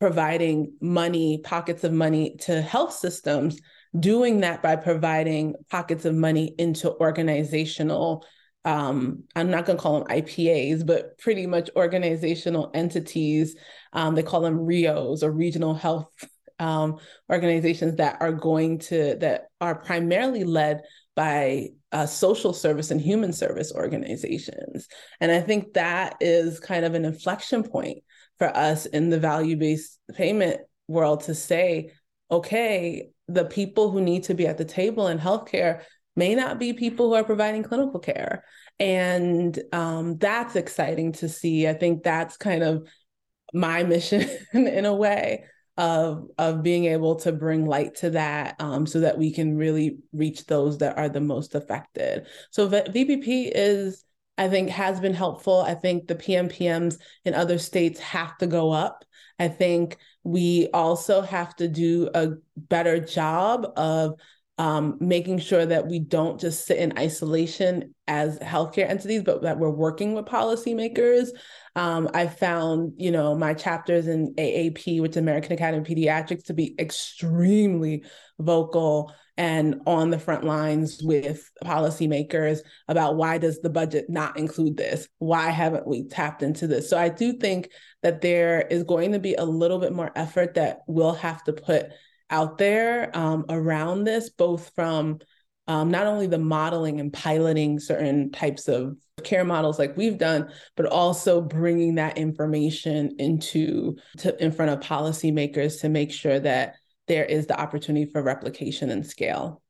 providing money, pockets of money to health systems, doing that by providing pockets of money into organizational um, I'm not going to call them IPAs, but pretty much organizational entities. Um, they call them RIOs or regional health um, organizations that are going to, that are primarily led by uh, social service and human service organizations. And I think that is kind of an inflection point for us in the value based payment world to say, okay, the people who need to be at the table in healthcare may not be people who are providing clinical care. And um, that's exciting to see. I think that's kind of my mission in a way of of being able to bring light to that um, so that we can really reach those that are the most affected. So v- VBP is I think has been helpful. I think the PMPMs in other states have to go up. I think we also have to do a better job of um, making sure that we don't just sit in isolation as healthcare entities, but that we're working with policymakers. Um, I found, you know, my chapters in AAP, which is American Academy of Pediatrics, to be extremely vocal and on the front lines with policymakers about why does the budget not include this? Why haven't we tapped into this? So I do think that there is going to be a little bit more effort that we'll have to put out there um, around this, both from um, not only the modeling and piloting certain types of care models like we've done, but also bringing that information into to, in front of policymakers to make sure that there is the opportunity for replication and scale.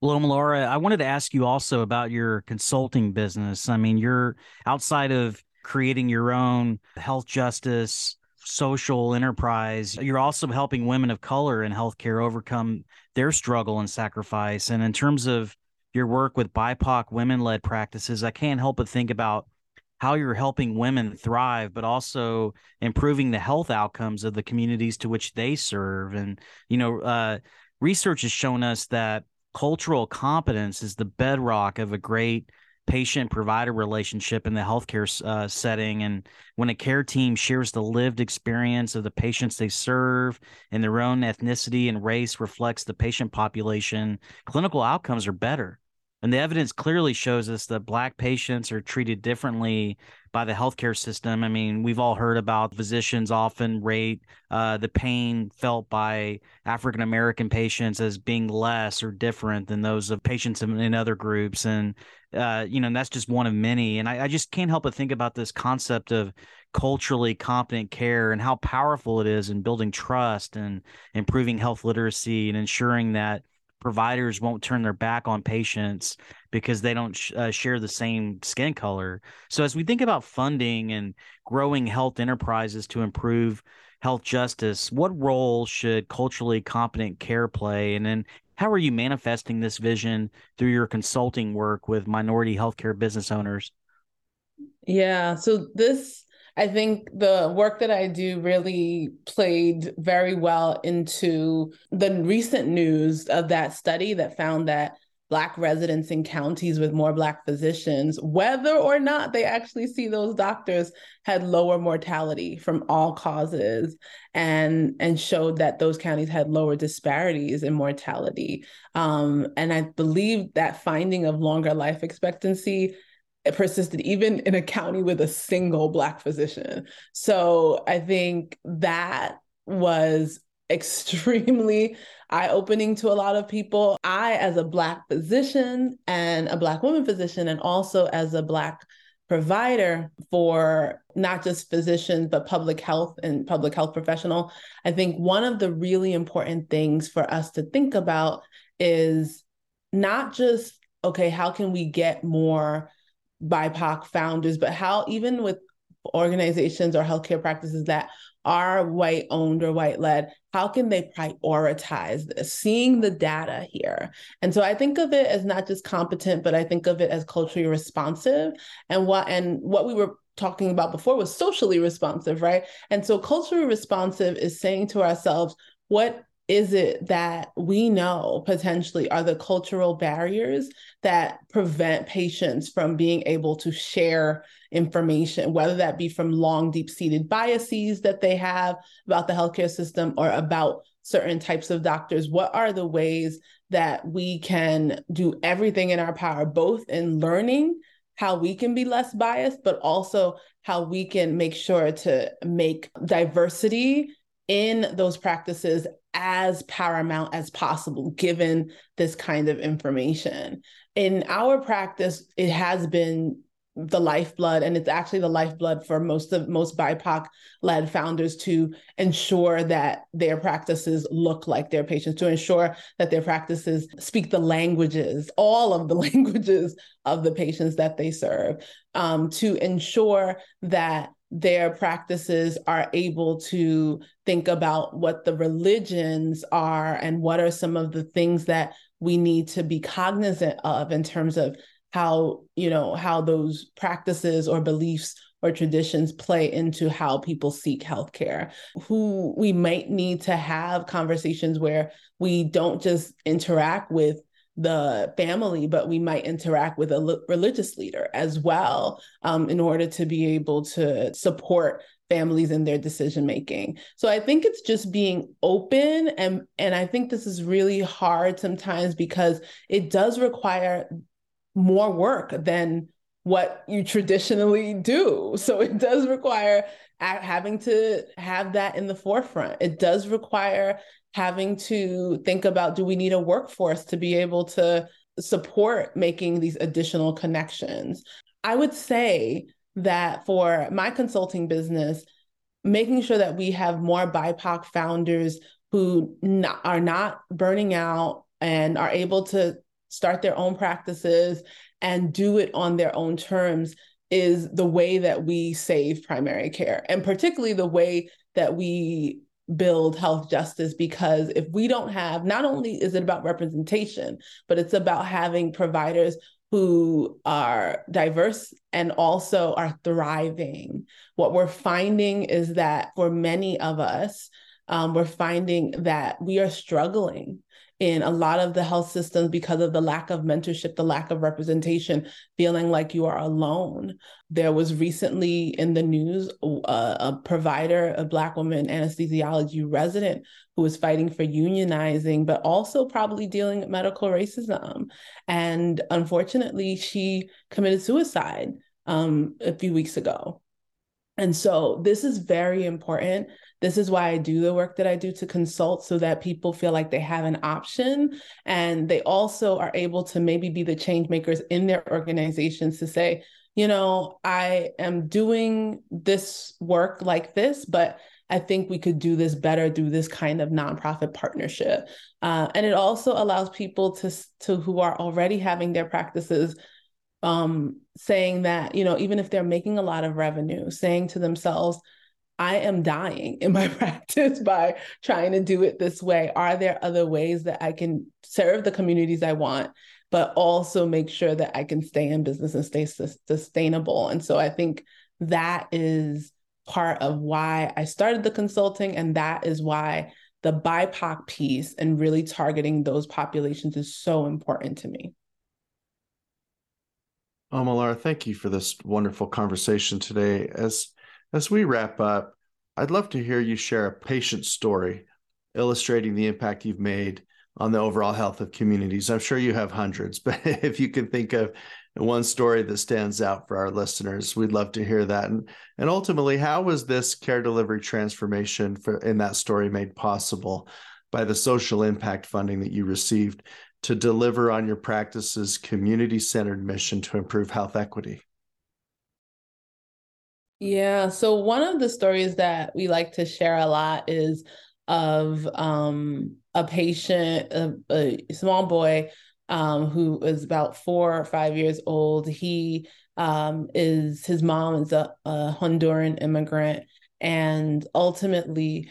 Well, Laura, I wanted to ask you also about your consulting business. I mean, you're outside of creating your own health justice social enterprise. You're also helping women of color in healthcare overcome their struggle and sacrifice. And in terms of your work with BIPOC women led practices, I can't help but think about how you're helping women thrive, but also improving the health outcomes of the communities to which they serve. And, you know, uh, research has shown us that cultural competence is the bedrock of a great patient provider relationship in the healthcare uh, setting. And when a care team shares the lived experience of the patients they serve and their own ethnicity and race reflects the patient population, clinical outcomes are better. And the evidence clearly shows us that Black patients are treated differently by the healthcare system. I mean, we've all heard about physicians often rate uh, the pain felt by African American patients as being less or different than those of patients in, in other groups. And, uh, you know, and that's just one of many. And I, I just can't help but think about this concept of culturally competent care and how powerful it is in building trust and improving health literacy and ensuring that providers won't turn their back on patients because they don't sh- uh, share the same skin color. So, as we think about funding and growing health enterprises to improve health justice, what role should culturally competent care play? And then, how are you manifesting this vision through your consulting work with minority healthcare business owners? Yeah, so this I think the work that I do really played very well into the recent news of that study that found that Black residents in counties with more Black physicians, whether or not they actually see those doctors, had lower mortality from all causes and, and showed that those counties had lower disparities in mortality. Um, and I believe that finding of longer life expectancy persisted even in a county with a single black physician. So I think that was extremely eye-opening to a lot of people. I as a black physician and a black woman physician and also as a black provider for not just physicians but public health and public health professional, I think one of the really important things for us to think about is not just okay, how can we get more BIPOC founders, but how even with organizations or healthcare practices that are white owned or white led, how can they prioritize this? Seeing the data here. And so I think of it as not just competent, but I think of it as culturally responsive. And what and what we were talking about before was socially responsive, right? And so culturally responsive is saying to ourselves, what is it that we know potentially are the cultural barriers that prevent patients from being able to share information, whether that be from long, deep seated biases that they have about the healthcare system or about certain types of doctors? What are the ways that we can do everything in our power, both in learning how we can be less biased, but also how we can make sure to make diversity in those practices as paramount as possible given this kind of information. In our practice, it has been the lifeblood and it's actually the lifeblood for most of most bipoc led founders to ensure that their practices look like their patients to ensure that their practices speak the languages all of the languages of the patients that they serve um, to ensure that their practices are able to think about what the religions are and what are some of the things that we need to be cognizant of in terms of how you know how those practices or beliefs or traditions play into how people seek healthcare. Who we might need to have conversations where we don't just interact with the family, but we might interact with a religious leader as well um, in order to be able to support families in their decision making. So I think it's just being open and and I think this is really hard sometimes because it does require more work than what you traditionally do. So it does require having to have that in the forefront. It does require having to think about do we need a workforce to be able to support making these additional connections? I would say that for my consulting business, making sure that we have more BIPOC founders who not, are not burning out and are able to start their own practices and do it on their own terms is the way that we save primary care and particularly the way that we build health justice because if we don't have not only is it about representation but it's about having providers who are diverse and also are thriving. What we're finding is that for many of us um, we're finding that we are struggling in a lot of the health systems because of the lack of mentorship, the lack of representation, feeling like you are alone. There was recently in the news uh, a provider, a Black woman anesthesiology resident who was fighting for unionizing, but also probably dealing with medical racism. And unfortunately, she committed suicide um, a few weeks ago. And so this is very important this is why I do the work that I do to consult so that people feel like they have an option and they also are able to maybe be the change makers in their organizations to say, you know, I am doing this work like this, but I think we could do this better through this kind of nonprofit partnership. Uh, and it also allows people to, to who are already having their practices um, saying that, you know, even if they're making a lot of revenue, saying to themselves, I am dying in my practice by trying to do it this way. Are there other ways that I can serve the communities I want, but also make sure that I can stay in business and stay su- sustainable? And so I think that is part of why I started the consulting. And that is why the BIPOC piece and really targeting those populations is so important to me. Oh, Malara, thank you for this wonderful conversation today. As as we wrap up, I'd love to hear you share a patient story illustrating the impact you've made on the overall health of communities. I'm sure you have hundreds, but if you can think of one story that stands out for our listeners, we'd love to hear that. And, and ultimately, how was this care delivery transformation for, in that story made possible by the social impact funding that you received to deliver on your practice's community centered mission to improve health equity? Yeah. So one of the stories that we like to share a lot is of um, a patient, a, a small boy um, who is about four or five years old. He um, is his mom is a, a Honduran immigrant, and ultimately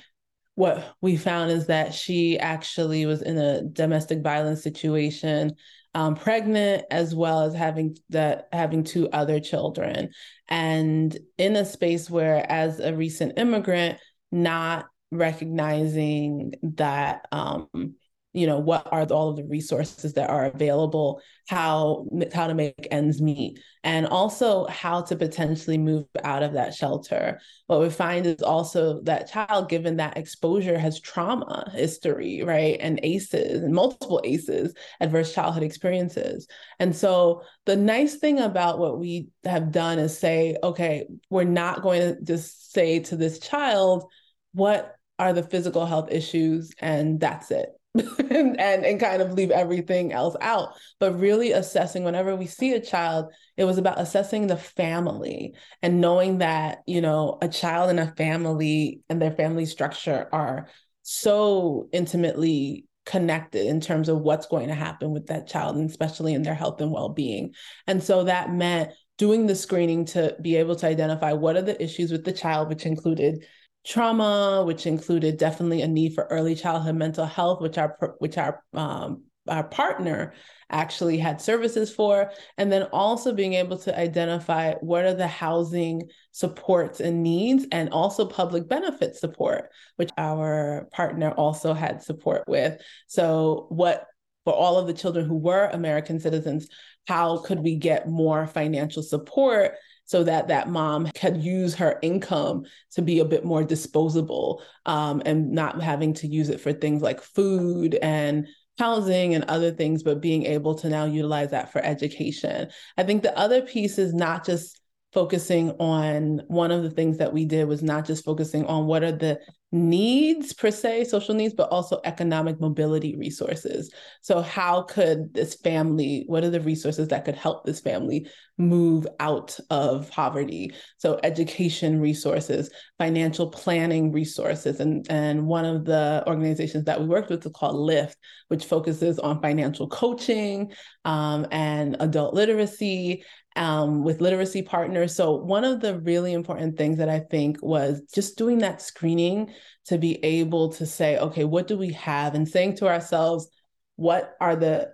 what we found is that she actually was in a domestic violence situation um, pregnant as well as having that having two other children. And in a space where as a recent immigrant not recognizing that um, you know what are all of the resources that are available how how to make ends meet and also how to potentially move out of that shelter. What we find is also that child given that exposure has trauma history right and aces and multiple aces adverse childhood experiences. And so the nice thing about what we have done is say okay we're not going to just say to this child what are the physical health issues and that's it and, and kind of leave everything else out. But really assessing whenever we see a child it was about assessing the family and knowing that you know a child and a family and their family structure are so intimately connected in terms of what's going to happen with that child and especially in their health and well-being. And so that meant doing the screening to be able to identify what are the issues with the child which included trauma, which included definitely a need for early childhood mental health, which our which our um, our partner actually had services for, and then also being able to identify what are the housing supports and needs, and also public benefit support, which our partner also had support with. So, what for all of the children who were American citizens, how could we get more financial support so that that mom could use her income to be a bit more disposable um, and not having to use it for things like food and housing and other things, but being able to now utilize that for education. I think the other piece is not just focusing on one of the things that we did was not just focusing on what are the needs per se, social needs, but also economic mobility resources. So, how could this family, what are the resources that could help this family move out of poverty? So, education resources, financial planning resources. And, and one of the organizations that we worked with is called LIFT, which focuses on financial coaching um, and adult literacy um, with literacy partners. So, one of the really important things that I think was just doing that screening to be able to say, okay, what do we have? And saying to ourselves, what are the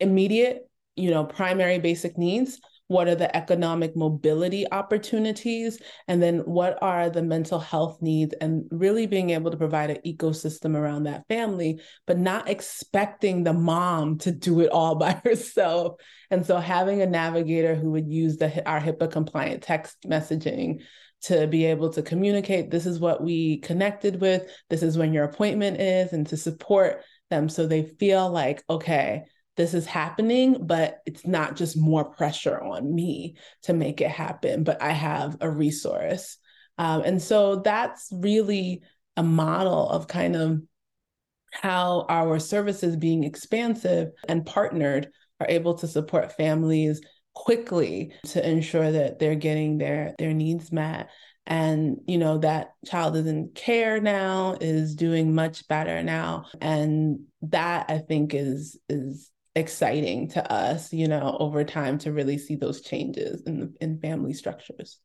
immediate, you know, primary basic needs? What are the economic mobility opportunities, and then what are the mental health needs, and really being able to provide an ecosystem around that family, but not expecting the mom to do it all by herself. And so having a navigator who would use the our HIPAA compliant text messaging to be able to communicate this is what we connected with, this is when your appointment is, and to support them so they feel like, okay, this is happening, but it's not just more pressure on me to make it happen, but I have a resource. Um, and so that's really a model of kind of how our services being expansive and partnered are able to support families quickly to ensure that they're getting their their needs met and you know that child is in care now is doing much better now and that i think is is exciting to us, you know, over time to really see those changes in in family structures.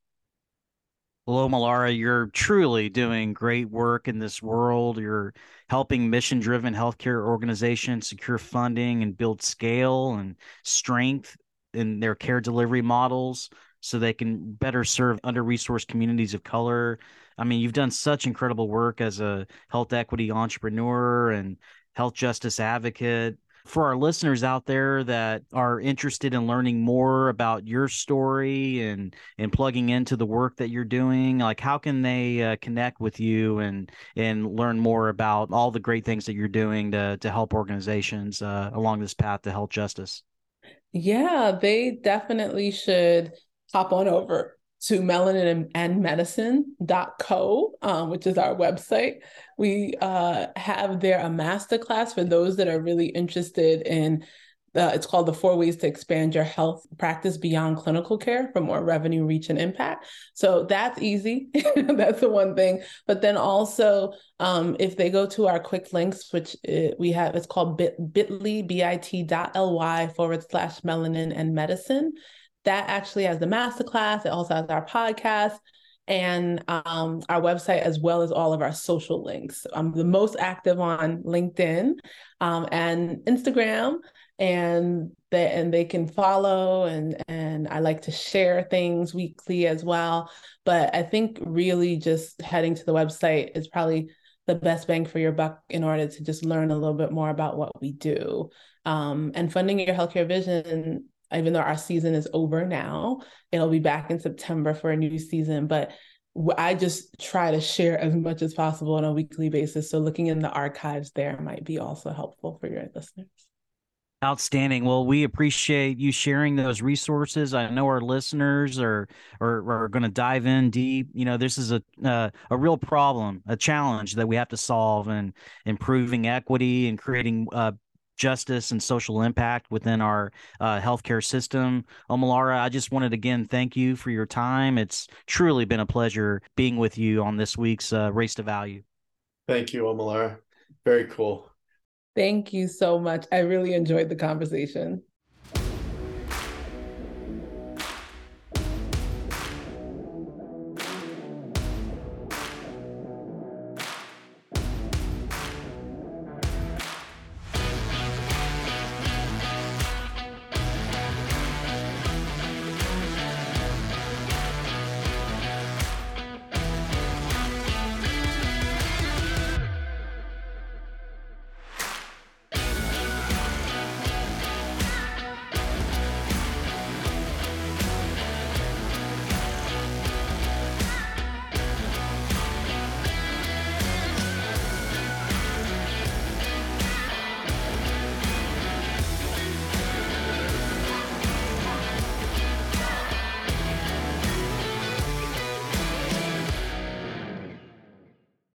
Hello, Malara. You're truly doing great work in this world. You're helping mission driven healthcare organizations secure funding and build scale and strength in their care delivery models so they can better serve under resourced communities of color. I mean, you've done such incredible work as a health equity entrepreneur and health justice advocate for our listeners out there that are interested in learning more about your story and and plugging into the work that you're doing like how can they uh, connect with you and and learn more about all the great things that you're doing to to help organizations uh, along this path to health justice? Yeah they definitely should hop on over to melanin and medicine.co, um, which is our website. We uh, have there a masterclass for those that are really interested in. Uh, it's called the four ways to expand your health practice beyond clinical care for more revenue reach and impact so that's easy that's the one thing but then also um, if they go to our quick links which it, uh, we have it's called bit, bit.ly bit.ly forward slash melanin and medicine that actually has the masterclass. It also has our podcast and um, our website, as well as all of our social links. I'm the most active on LinkedIn um, and Instagram, and they and they can follow and and I like to share things weekly as well. But I think really just heading to the website is probably the best bang for your buck in order to just learn a little bit more about what we do. Um, and funding your healthcare vision even though our season is over now, it'll be back in September for a new season. But I just try to share as much as possible on a weekly basis. So looking in the archives there might be also helpful for your listeners. Outstanding. Well, we appreciate you sharing those resources. I know our listeners are are, are going to dive in deep. You know, this is a uh, a real problem, a challenge that we have to solve, and improving equity and creating uh, justice and social impact within our uh, healthcare system. Omolara, I just wanted again thank you for your time. It's truly been a pleasure being with you on this week's uh, Race to Value. Thank you, Omolara. Very cool. Thank you so much. I really enjoyed the conversation.